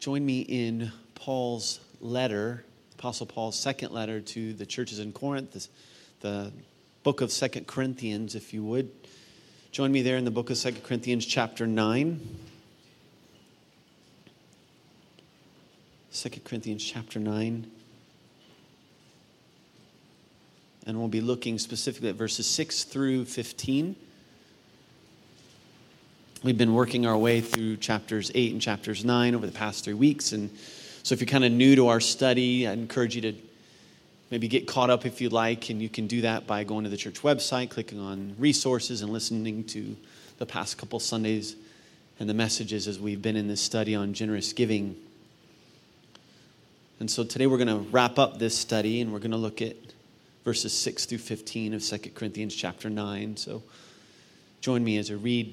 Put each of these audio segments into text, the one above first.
Join me in Paul's letter, Apostle Paul's second letter to the churches in Corinth, the, book of Second Corinthians, if you would. Join me there in the book of Second Corinthians, chapter 9. 2 Corinthians chapter 9. And we'll be looking specifically at verses 6 through 15. We've been working our way through chapters 8 and chapters 9 over the past three weeks. And so if you're kind of new to our study, I encourage you to maybe get caught up if you'd like. And you can do that by going to the church website, clicking on resources, and listening to the past couple Sundays and the messages as we've been in this study on generous giving. And so today we're going to wrap up this study and we're going to look at verses 6 through 15 of 2 Corinthians chapter 9. So join me as I read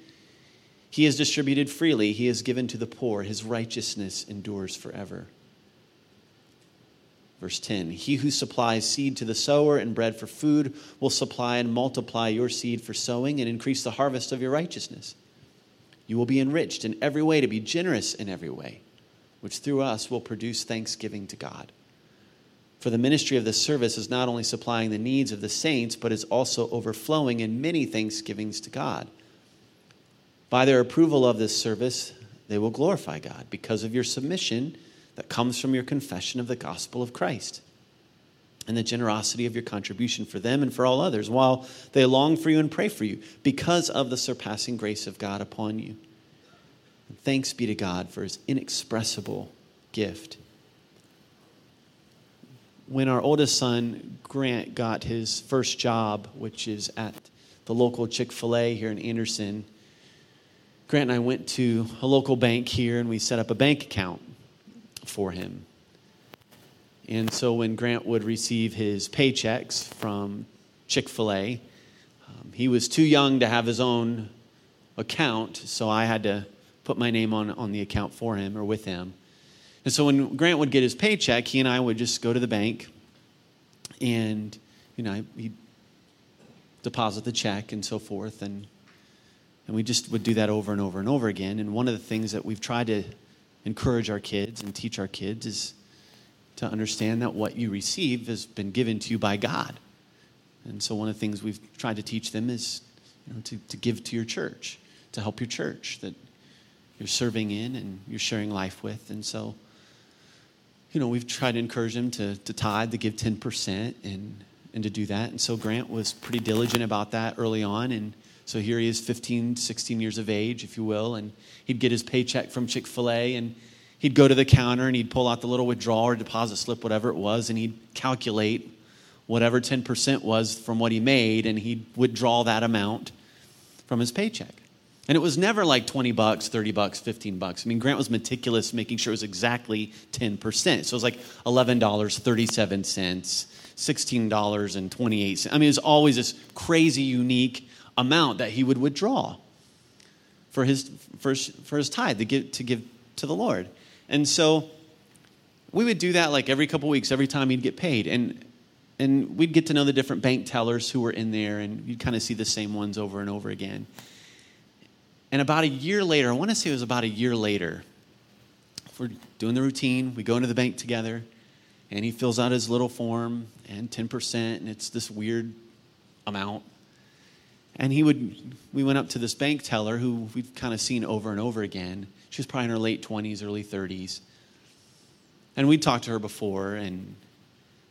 He is distributed freely, He is given to the poor, His righteousness endures forever. Verse 10 He who supplies seed to the sower and bread for food will supply and multiply your seed for sowing and increase the harvest of your righteousness. You will be enriched in every way to be generous in every way, which through us will produce thanksgiving to God. For the ministry of this service is not only supplying the needs of the saints, but is also overflowing in many thanksgivings to God. By their approval of this service, they will glorify God because of your submission that comes from your confession of the gospel of Christ and the generosity of your contribution for them and for all others, while they long for you and pray for you because of the surpassing grace of God upon you. And thanks be to God for his inexpressible gift. When our oldest son, Grant, got his first job, which is at the local Chick fil A here in Anderson, Grant and I went to a local bank here and we set up a bank account for him. And so when Grant would receive his paychecks from Chick fil A, um, he was too young to have his own account, so I had to put my name on, on the account for him or with him. And so when Grant would get his paycheck, he and I would just go to the bank and, you know, he'd deposit the check and so forth. And and we just would do that over and over and over again. And one of the things that we've tried to encourage our kids and teach our kids is to understand that what you receive has been given to you by God. And so one of the things we've tried to teach them is you know, to, to give to your church, to help your church that you're serving in and you're sharing life with. And so, you know, we've tried to encourage them to, to tithe, to give 10% and, and to do that. And so Grant was pretty diligent about that early on. And so here he is, 15, 16 years of age, if you will, and he'd get his paycheck from Chick fil A and he'd go to the counter and he'd pull out the little withdrawal or deposit slip, whatever it was, and he'd calculate whatever 10% was from what he made and he'd withdraw that amount from his paycheck. And it was never like 20 bucks, 30 bucks, 15 bucks. I mean, Grant was meticulous making sure it was exactly 10%. So it was like $11.37, $16.28. I mean, it was always this crazy, unique amount that he would withdraw for his, for for his tithe to give, to give to the Lord. And so we would do that like every couple weeks, every time he'd get paid. And, and we'd get to know the different bank tellers who were in there, and you'd kind of see the same ones over and over again. And about a year later, I want to say it was about a year later, we're doing the routine, we go into the bank together, and he fills out his little form and 10%, and it's this weird amount. And he would, we went up to this bank teller who we've kind of seen over and over again. She was probably in her late 20s, early 30s. And we'd talked to her before, and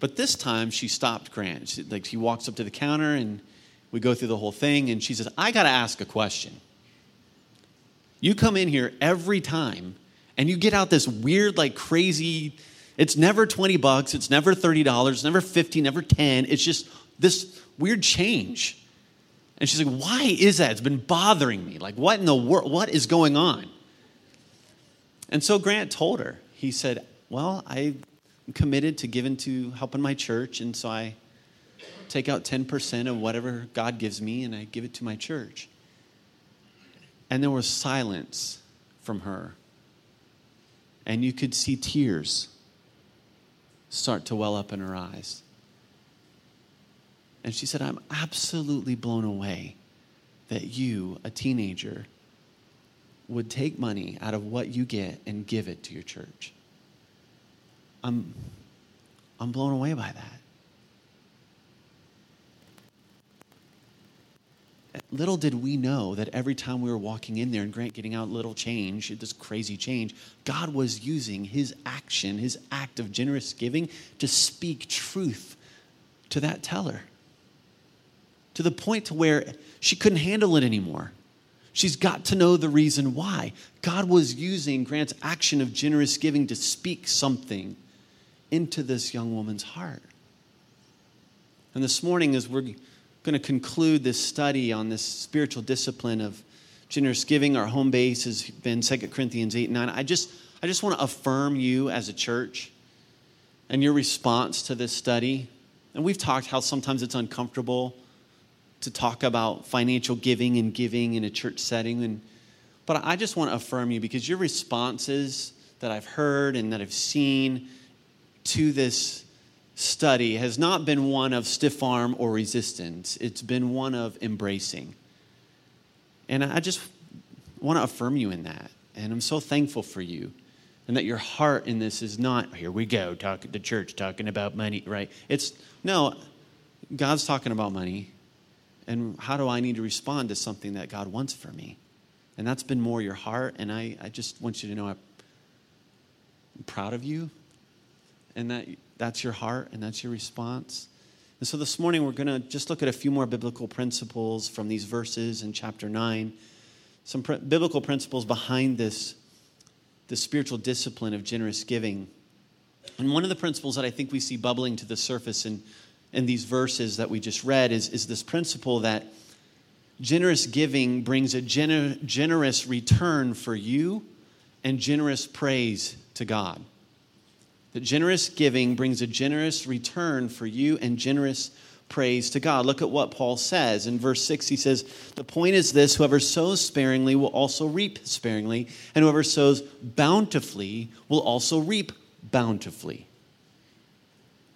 but this time she stopped Grant. She, like she walks up to the counter, and we go through the whole thing, and she says, "I got to ask a question. You come in here every time, and you get out this weird, like crazy. It's never 20 bucks. It's never 30 dollars. Never 50. Never 10. It's just this weird change." And she's like, Why is that? It's been bothering me. Like, what in the world? What is going on? And so Grant told her, he said, Well, I'm committed to giving to helping my church, and so I take out 10% of whatever God gives me and I give it to my church. And there was silence from her. And you could see tears start to well up in her eyes. And she said, I'm absolutely blown away that you, a teenager, would take money out of what you get and give it to your church. I'm, I'm blown away by that. Little did we know that every time we were walking in there and Grant getting out little change, this crazy change, God was using his action, his act of generous giving to speak truth to that teller. To the point to where she couldn't handle it anymore. She's got to know the reason why. God was using Grant's action of generous giving to speak something into this young woman's heart. And this morning, as we're going to conclude this study on this spiritual discipline of generous giving, our home base has been 2 Corinthians 8 and 9. I just, I just want to affirm you as a church and your response to this study. And we've talked how sometimes it's uncomfortable to talk about financial giving and giving in a church setting. And, but I just want to affirm you because your responses that I've heard and that I've seen to this study has not been one of stiff arm or resistance, it's been one of embracing. And I just want to affirm you in that. And I'm so thankful for you. And that your heart in this is not, here we go, talking to church talking about money, right? It's, no, God's talking about money and how do I need to respond to something that God wants for me? And that's been more your heart. And I, I just want you to know I'm proud of you and that that's your heart and that's your response. And so this morning we're going to just look at a few more biblical principles from these verses in chapter 9. Some pr- biblical principles behind this, this spiritual discipline of generous giving. And one of the principles that I think we see bubbling to the surface in in these verses that we just read is, is this principle that generous giving brings a gener- generous return for you and generous praise to God. That generous giving brings a generous return for you and generous praise to God. Look at what Paul says. In verse 6, he says, The point is this whoever sows sparingly will also reap sparingly, and whoever sows bountifully will also reap bountifully.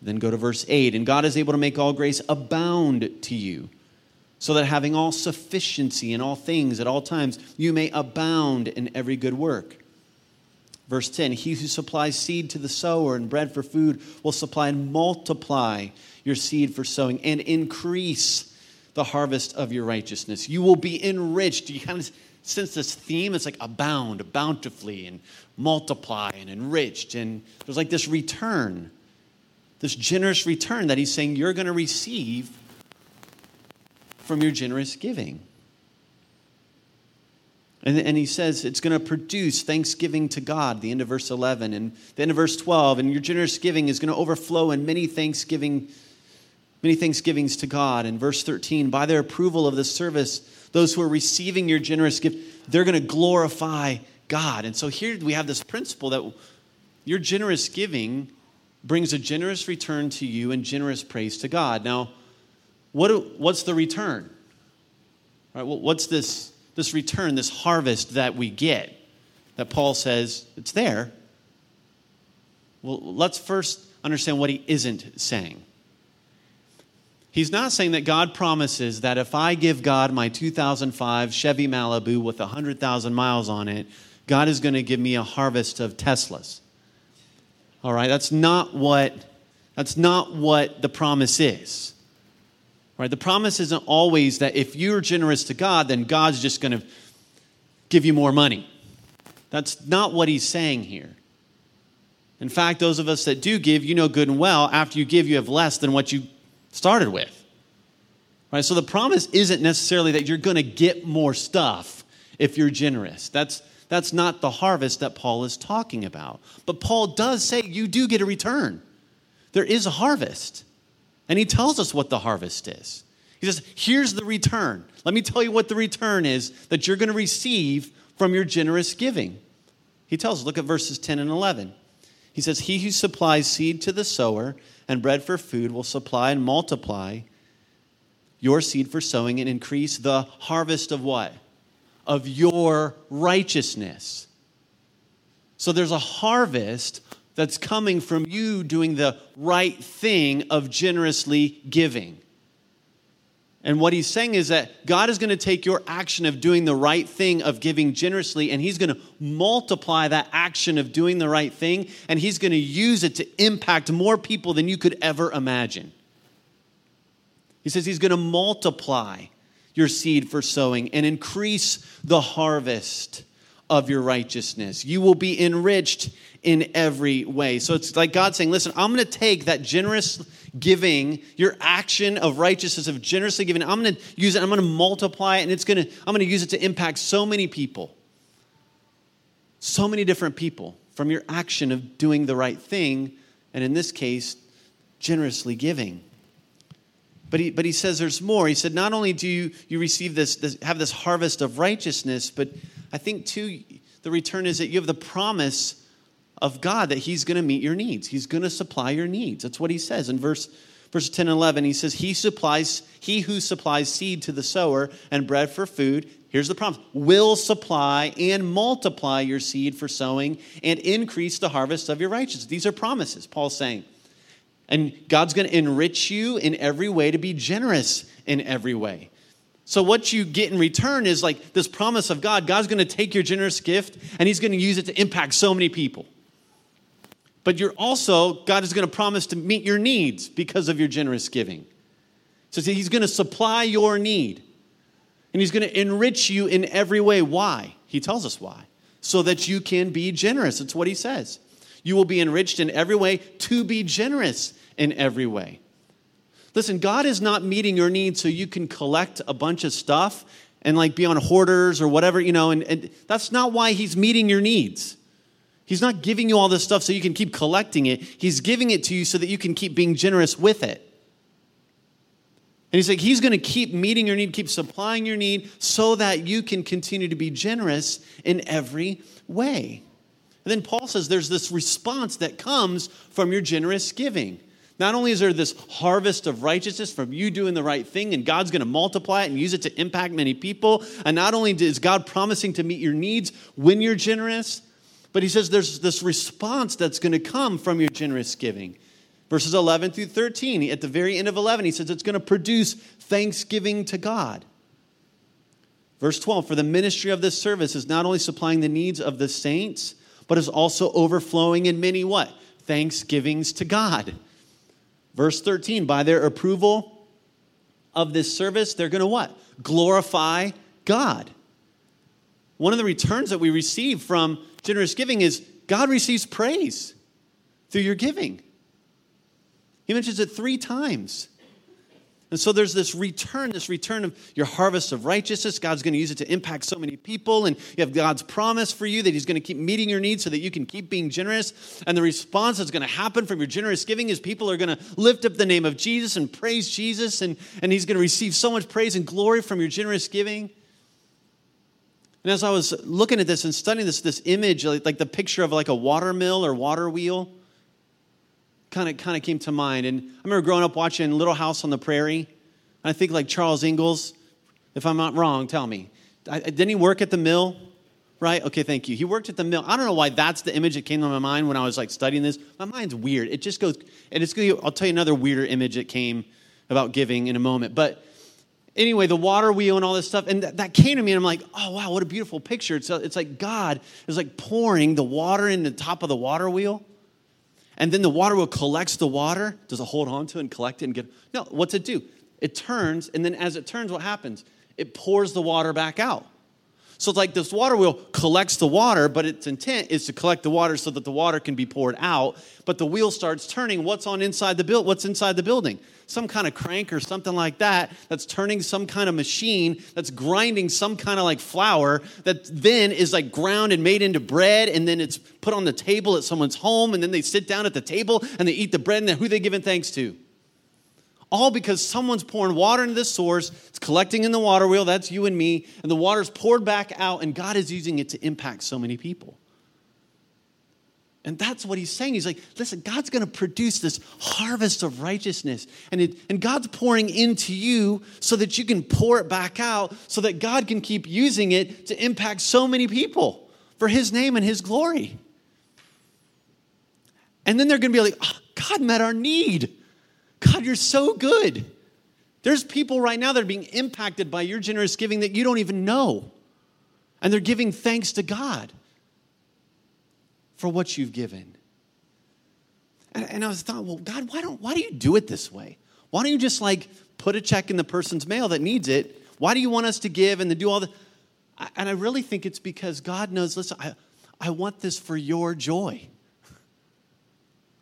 Then go to verse 8. And God is able to make all grace abound to you, so that having all sufficiency in all things at all times, you may abound in every good work. Verse 10 He who supplies seed to the sower and bread for food will supply and multiply your seed for sowing and increase the harvest of your righteousness. You will be enriched. You kind of sense this theme? It's like abound bountifully and multiply and enriched. And there's like this return this generous return that he's saying you're going to receive from your generous giving. And, and he says it's going to produce thanksgiving to God, the end of verse 11. And the end of verse 12, and your generous giving is going to overflow in many thanksgiving, many thanksgivings to God. And verse 13, by their approval of the service, those who are receiving your generous gift, they're going to glorify God. And so here we have this principle that your generous giving brings a generous return to you and generous praise to God. Now, what, what's the return? Right, well, what's this, this return, this harvest that we get that Paul says it's there? Well, let's first understand what he isn't saying. He's not saying that God promises that if I give God my 2005 Chevy Malibu with 100,000 miles on it, God is going to give me a harvest of Teslas. All right, that's not what that's not what the promise is. Right? The promise isn't always that if you're generous to God, then God's just going to give you more money. That's not what he's saying here. In fact, those of us that do give, you know good and well, after you give, you have less than what you started with. Right? So the promise isn't necessarily that you're going to get more stuff if you're generous. That's that's not the harvest that Paul is talking about. But Paul does say you do get a return. There is a harvest. And he tells us what the harvest is. He says, Here's the return. Let me tell you what the return is that you're going to receive from your generous giving. He tells us, look at verses 10 and 11. He says, He who supplies seed to the sower and bread for food will supply and multiply your seed for sowing and increase the harvest of what? Of your righteousness. So there's a harvest that's coming from you doing the right thing of generously giving. And what he's saying is that God is going to take your action of doing the right thing, of giving generously, and he's going to multiply that action of doing the right thing, and he's going to use it to impact more people than you could ever imagine. He says he's going to multiply your seed for sowing and increase the harvest of your righteousness. You will be enriched in every way. So it's like God saying, listen, I'm going to take that generous giving, your action of righteousness, of generously giving, I'm going to use it, I'm going to multiply it, and it's going to, I'm going to use it to impact so many people. So many different people from your action of doing the right thing, and in this case, generously giving. But he, but he says there's more. He said, not only do you, you receive this, this, have this harvest of righteousness, but I think too, the return is that you have the promise of God that He's going to meet your needs. He's going to supply your needs. That's what He says in verse, verse 10 and 11. He says, He supplies, He who supplies seed to the sower and bread for food, here's the promise, will supply and multiply your seed for sowing and increase the harvest of your righteousness. These are promises, Paul's saying. And God's going to enrich you in every way to be generous in every way. So, what you get in return is like this promise of God. God's going to take your generous gift and He's going to use it to impact so many people. But you're also, God is going to promise to meet your needs because of your generous giving. So, see, He's going to supply your need and He's going to enrich you in every way. Why? He tells us why. So that you can be generous. It's what He says. You will be enriched in every way to be generous in every way. Listen, God is not meeting your needs so you can collect a bunch of stuff and like be on hoarders or whatever, you know, and, and that's not why He's meeting your needs. He's not giving you all this stuff so you can keep collecting it. He's giving it to you so that you can keep being generous with it. And he's like, He's going to keep meeting your need, keep supplying your need so that you can continue to be generous in every way. And then Paul says there's this response that comes from your generous giving. Not only is there this harvest of righteousness from you doing the right thing, and God's going to multiply it and use it to impact many people, and not only is God promising to meet your needs when you're generous, but he says there's this response that's going to come from your generous giving. Verses 11 through 13, at the very end of 11, he says it's going to produce thanksgiving to God. Verse 12, for the ministry of this service is not only supplying the needs of the saints, but is also overflowing in many what? Thanksgivings to God. Verse 13, by their approval of this service, they're going to what? Glorify God. One of the returns that we receive from generous giving is God receives praise through your giving. He mentions it three times. And so there's this return, this return of your harvest of righteousness. God's going to use it to impact so many people. And you have God's promise for you that He's going to keep meeting your needs so that you can keep being generous. And the response that's going to happen from your generous giving is people are going to lift up the name of Jesus and praise Jesus. And, and He's going to receive so much praise and glory from your generous giving. And as I was looking at this and studying this, this image, like, like the picture of like a water mill or water wheel, kind of kind of came to mind. And I remember growing up watching Little House on the Prairie. I think like Charles Ingalls, if I'm not wrong, tell me. I, didn't he work at the mill? Right? Okay, thank you. He worked at the mill. I don't know why that's the image that came to my mind when I was like studying this. My mind's weird. It just goes, and it's going. I'll tell you another weirder image that came about giving in a moment. But anyway, the water wheel and all this stuff, and that, that came to me, and I'm like, oh wow, what a beautiful picture. It's, it's like God is like pouring the water in the top of the water wheel and then the water will collect the water. Does it hold on to it and collect it and get? No, what's it do? It turns, and then as it turns, what happens? It pours the water back out. So it's like this water wheel collects the water, but its intent is to collect the water so that the water can be poured out. But the wheel starts turning. What's on inside the build? What's inside the building? Some kind of crank or something like that that's turning some kind of machine that's grinding some kind of like flour that then is like ground and made into bread and then it's put on the table at someone's home and then they sit down at the table and they eat the bread and then who they giving thanks to? All because someone's pouring water into this source, it's collecting in the water wheel, that's you and me, and the water's poured back out, and God is using it to impact so many people. And that's what he's saying. He's like, listen, God's going to produce this harvest of righteousness. And, it, and God's pouring into you so that you can pour it back out, so that God can keep using it to impact so many people for his name and his glory. And then they're going to be like, oh, God met our need. God, you're so good. There's people right now that are being impacted by your generous giving that you don't even know. And they're giving thanks to God for what you've given. And, and I was thought, well, God, why don't why do you do it this way? Why don't you just like put a check in the person's mail that needs it? Why do you want us to give and to do all the and I really think it's because God knows, listen, I, I want this for your joy.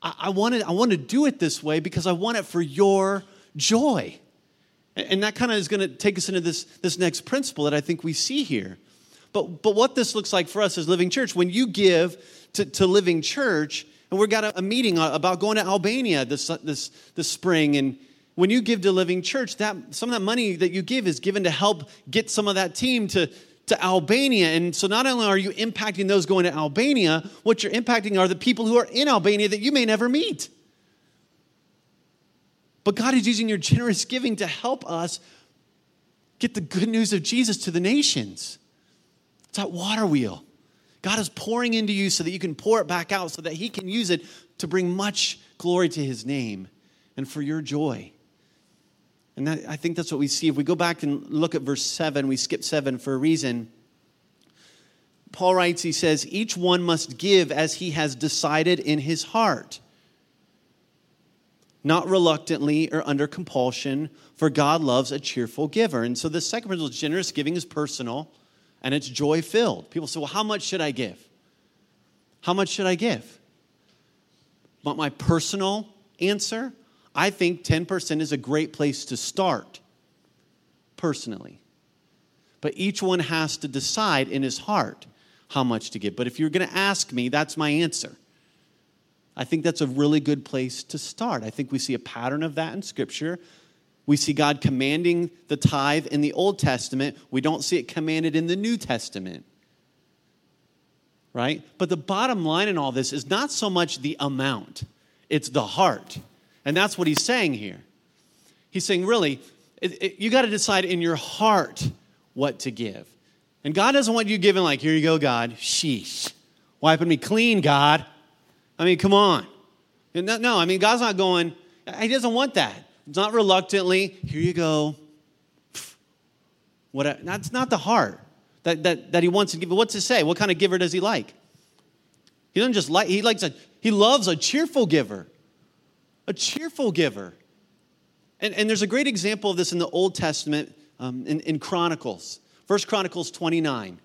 I, I, want I want to do it this way because I want it for your joy. And, and that kind of is going to take us into this, this next principle that I think we see here. But, but what this looks like for us as Living Church, when you give to, to Living Church, and we've got a, a meeting uh, about going to Albania this, uh, this, this spring, and when you give to Living Church, that, some of that money that you give is given to help get some of that team to, to Albania. And so not only are you impacting those going to Albania, what you're impacting are the people who are in Albania that you may never meet. But God is using your generous giving to help us get the good news of Jesus to the nations. It's that water wheel. God is pouring into you so that you can pour it back out so that He can use it to bring much glory to His name and for your joy. And that, I think that's what we see. If we go back and look at verse 7, we skip 7 for a reason. Paul writes, he says, Each one must give as he has decided in his heart, not reluctantly or under compulsion, for God loves a cheerful giver. And so the second principle is generous giving is personal and it's joy filled. People say, well, how much should I give? How much should I give? But my personal answer, I think 10% is a great place to start, personally. But each one has to decide in his heart how much to give. But if you're going to ask me, that's my answer. I think that's a really good place to start. I think we see a pattern of that in Scripture. We see God commanding the tithe in the Old Testament. We don't see it commanded in the New Testament. Right? But the bottom line in all this is not so much the amount, it's the heart. And that's what he's saying here. He's saying, really, it, it, you got to decide in your heart what to give. And God doesn't want you giving, like, here you go, God. Sheesh. Wiping me clean, God. I mean, come on. No, no, I mean, God's not going, He doesn't want that It's not reluctantly, here you go. What, that's not the heart that, that, that he wants to give. What's to say? What kind of giver does he like? He doesn't just like, he likes a, he loves a cheerful giver. A cheerful giver. And, and there's a great example of this in the Old Testament um, in, in Chronicles. First Chronicles 29.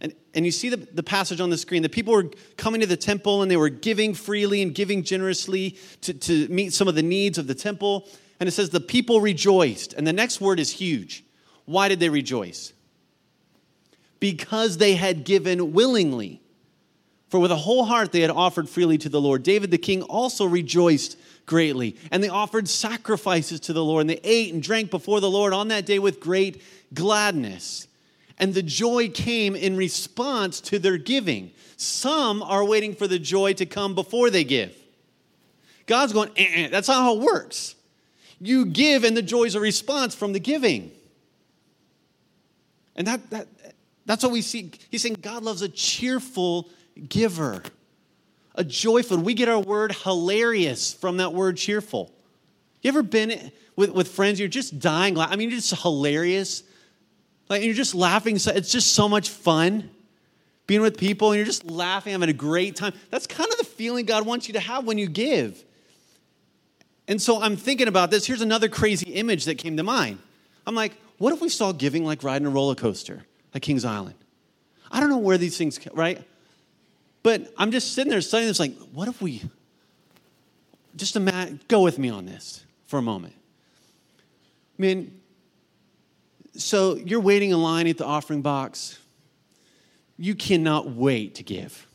And, and you see the, the passage on the screen. The people were coming to the temple and they were giving freely and giving generously to, to meet some of the needs of the temple. And it says, the people rejoiced. And the next word is huge. Why did they rejoice? Because they had given willingly. For with a whole heart they had offered freely to the Lord. David the king also rejoiced greatly. And they offered sacrifices to the Lord. And they ate and drank before the Lord on that day with great gladness. And the joy came in response to their giving. Some are waiting for the joy to come before they give. God's going, eh, eh. that's not how it works. You give, and the joy is a response from the giving. And that, that, that's what we see. He's saying God loves a cheerful giver, a joyful. We get our word hilarious from that word cheerful. You ever been with, with friends, you're just dying? I mean, you're just hilarious. Like, you're just laughing. So, It's just so much fun being with people and you're just laughing, having a great time. That's kind of the feeling God wants you to have when you give. And so I'm thinking about this. Here's another crazy image that came to mind. I'm like, what if we saw giving like riding a roller coaster at Kings Island? I don't know where these things, right? But I'm just sitting there studying this, like, what if we just imagine, go with me on this for a moment. I mean, so you're waiting in line at the offering box. You cannot wait to give.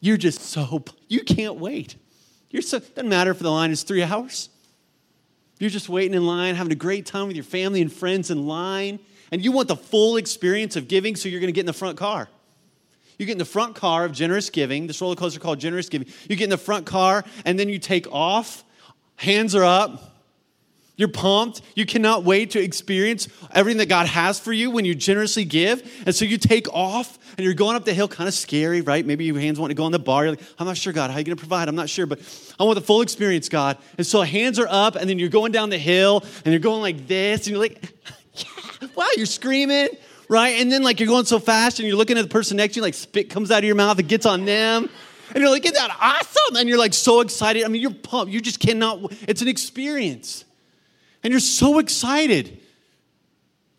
You're just so, you can't wait. You're so, doesn't matter if the line is three hours. You're just waiting in line, having a great time with your family and friends in line, and you want the full experience of giving, so you're going to get in the front car. You get in the front car of generous giving, this roller coaster called generous giving. You get in the front car and then you take off, hands are up. You're pumped. You cannot wait to experience everything that God has for you when you generously give. And so you take off and you're going up the hill, kind of scary, right? Maybe your hands want to go on the bar. You're like, I'm not sure, God, how are you going to provide? I'm not sure, but I want the full experience, God. And so hands are up, and then you're going down the hill and you're going like this, and you're like, wow, you're screaming, right? And then like you're going so fast and you're looking at the person next to you, like spit comes out of your mouth, it gets on them. And you're like, isn't that awesome? And you're like so excited. I mean, you're pumped. You just cannot, it's an experience and you're so excited.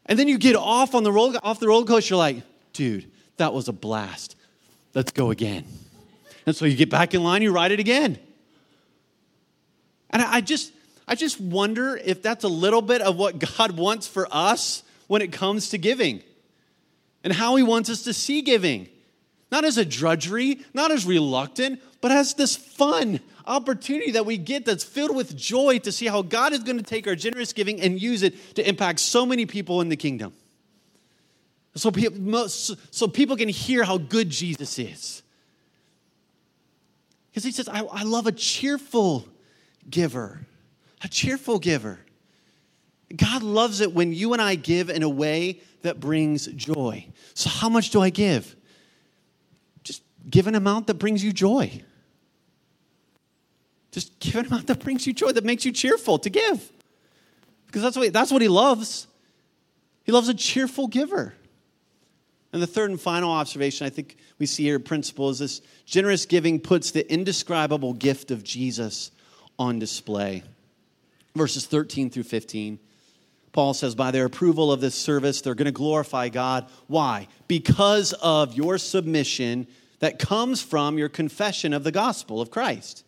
And then you get off on the roll off the roller coaster, you're like, dude, that was a blast. Let's go again. And so you get back in line, you ride it again. And I just I just wonder if that's a little bit of what God wants for us when it comes to giving and how he wants us to see giving. Not as a drudgery, not as reluctant, but as this fun opportunity that we get that's filled with joy to see how God is going to take our generous giving and use it to impact so many people in the kingdom. So people, so people can hear how good Jesus is. Because he says, I, I love a cheerful giver, a cheerful giver. God loves it when you and I give in a way that brings joy. So, how much do I give? Just give an amount that brings you joy. Just give an amount that brings you joy, that makes you cheerful to give. Because that's what, that's what he loves. He loves a cheerful giver. And the third and final observation I think we see here, principle, is this generous giving puts the indescribable gift of Jesus on display. Verses 13 through 15. Paul says, by their approval of this service, they're going to glorify God. Why? Because of your submission that comes from your confession of the gospel of Christ.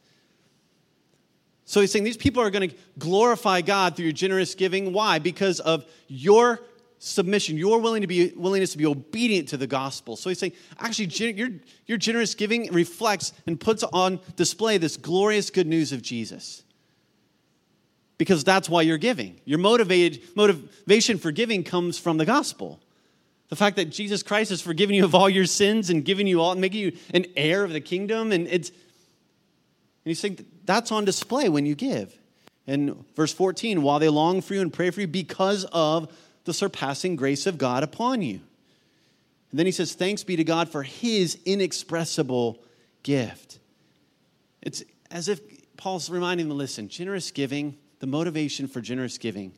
So he's saying these people are going to glorify God through your generous giving. Why? Because of your submission, your willing to be, willingness to be obedient to the gospel. So he's saying, actually, your, your generous giving reflects and puts on display this glorious good news of Jesus. Because that's why you're giving. Your motivated motivation for giving comes from the gospel. The fact that Jesus Christ has forgiven you of all your sins and given you all, making you an heir of the kingdom, and it's and he's saying that's on display when you give. And verse 14, while they long for you and pray for you because of the surpassing grace of God upon you. And then he says, Thanks be to God for his inexpressible gift. It's as if Paul's reminding them listen, generous giving, the motivation for generous giving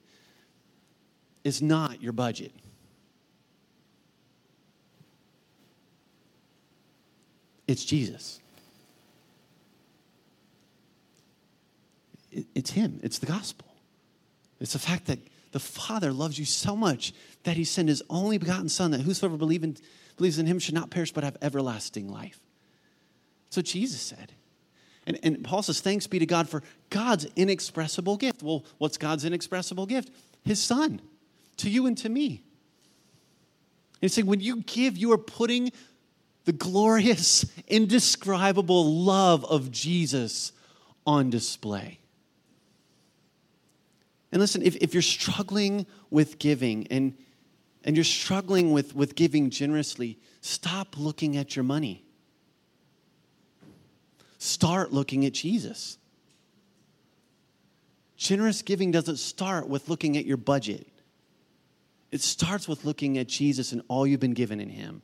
is not your budget. It's Jesus. it's Him, it's the gospel. It's the fact that the Father loves you so much that He sent His only begotten Son, that whosoever believe in, believes in Him should not perish but have everlasting life. What Jesus said. And, and Paul says, Thanks be to God for God's inexpressible gift. Well, what's God's inexpressible gift? His Son, to you and to me. And he's saying, when you give, you are putting the glorious, indescribable love of Jesus on display. And listen, if, if you're struggling with giving and, and you're struggling with, with giving generously, stop looking at your money. Start looking at Jesus. Generous giving doesn't start with looking at your budget. It starts with looking at Jesus and all you've been given in Him.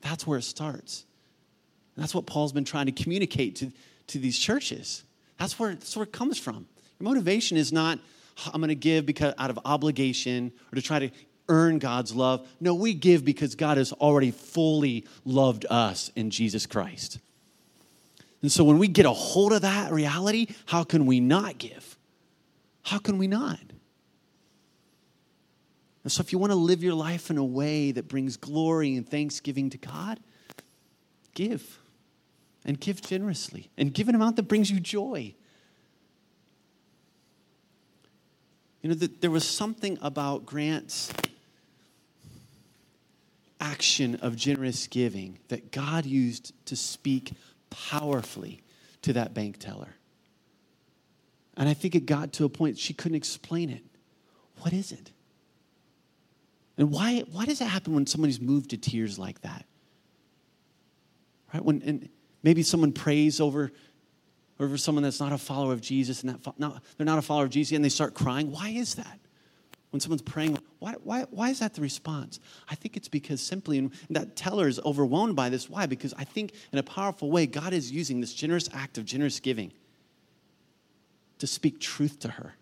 That's where it starts. And that's what Paul's been trying to communicate to, to these churches. That's where, that's where it comes from. Your motivation is not I'm going to give because out of obligation or to try to earn God's love. No, we give because God has already fully loved us in Jesus Christ. And so when we get a hold of that reality, how can we not give? How can we not? And so if you want to live your life in a way that brings glory and thanksgiving to God, give. And give generously. And give an amount that brings you joy. You know, there was something about Grant's action of generous giving that God used to speak powerfully to that bank teller. And I think it got to a point she couldn't explain it. What is it? And why, why does it happen when somebody's moved to tears like that? Right? When and maybe someone prays over over someone that's not a follower of Jesus and that not, they're not a follower of Jesus and they start crying. Why is that? When someone's praying, why, why, why is that the response? I think it's because simply, and that teller is overwhelmed by this. Why? Because I think in a powerful way, God is using this generous act of generous giving to speak truth to her,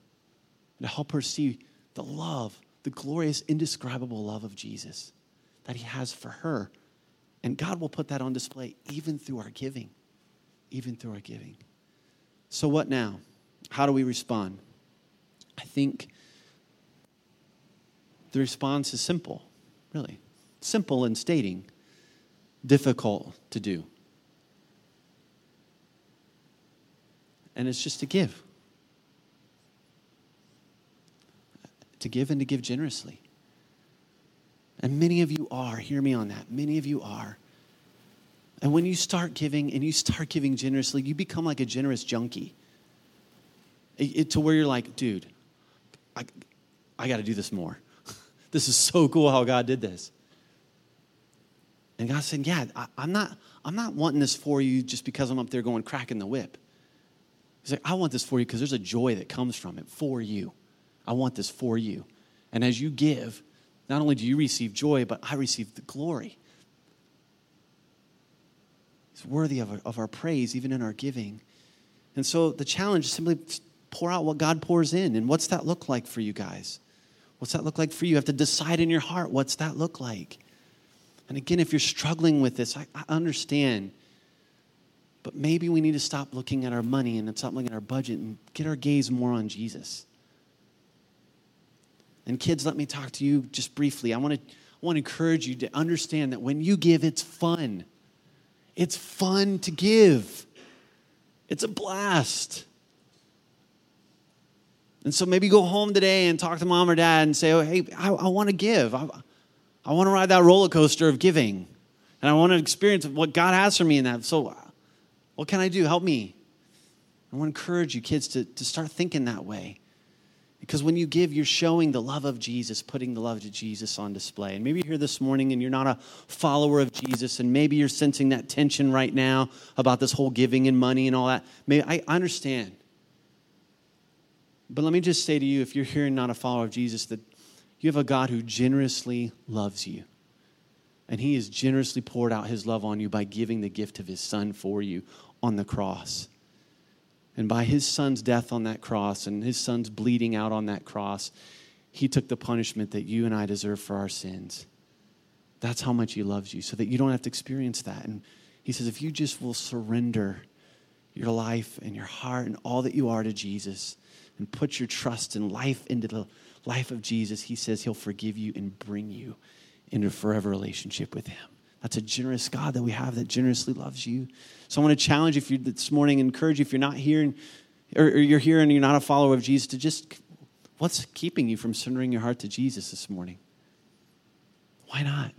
and to help her see the love, the glorious, indescribable love of Jesus that He has for her. And God will put that on display even through our giving. Even through our giving. So, what now? How do we respond? I think the response is simple, really. Simple in stating, difficult to do. And it's just to give. To give and to give generously. And many of you are, hear me on that. Many of you are. And when you start giving and you start giving generously, you become like a generous junkie. It, it, to where you're like, dude, I, I got to do this more. This is so cool how God did this. And God said, yeah, I, I'm, not, I'm not wanting this for you just because I'm up there going cracking the whip. He's like, I want this for you because there's a joy that comes from it for you. I want this for you. And as you give, not only do you receive joy, but I receive the glory. It's worthy of our, of our praise, even in our giving. And so the challenge is simply pour out what God pours in. And what's that look like for you guys? What's that look like for you? You have to decide in your heart what's that look like. And again, if you're struggling with this, I, I understand. But maybe we need to stop looking at our money and stop looking at our budget and get our gaze more on Jesus. And kids, let me talk to you just briefly. I want to, I want to encourage you to understand that when you give, it's fun. It's fun to give, it's a blast. And so maybe go home today and talk to mom or dad and say, oh, hey, I, I want to give. I, I want to ride that roller coaster of giving. And I want to experience what God has for me in that. So, what can I do? Help me. I want to encourage you, kids, to, to start thinking that way. Because when you give, you're showing the love of Jesus, putting the love of Jesus on display. And maybe you're here this morning and you're not a follower of Jesus, and maybe you're sensing that tension right now about this whole giving and money and all that. Maybe I understand. But let me just say to you if you're here and not a follower of Jesus, that you have a God who generously loves you. And he has generously poured out his love on you by giving the gift of his son for you on the cross. And by his son's death on that cross and his son's bleeding out on that cross, he took the punishment that you and I deserve for our sins. That's how much he loves you, so that you don't have to experience that. And he says, if you just will surrender your life and your heart and all that you are to Jesus and put your trust and life into the life of Jesus, he says he'll forgive you and bring you into a forever relationship with him. That's a generous God that we have that generously loves you. So I want to challenge you this morning, encourage you if you're not here and, or, or you're here and you're not a follower of Jesus to just, what's keeping you from surrendering your heart to Jesus this morning? Why not?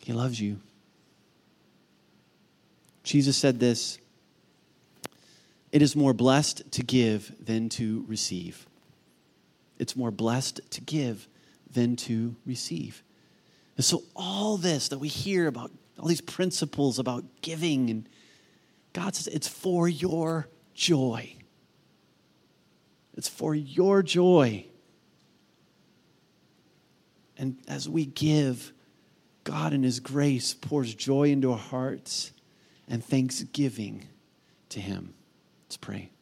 He loves you. Jesus said this It is more blessed to give than to receive. It's more blessed to give than to receive. And so, all this that we hear about, all these principles about giving, and God says it's for your joy. It's for your joy. And as we give, God in His grace pours joy into our hearts and thanksgiving to Him. Let's pray.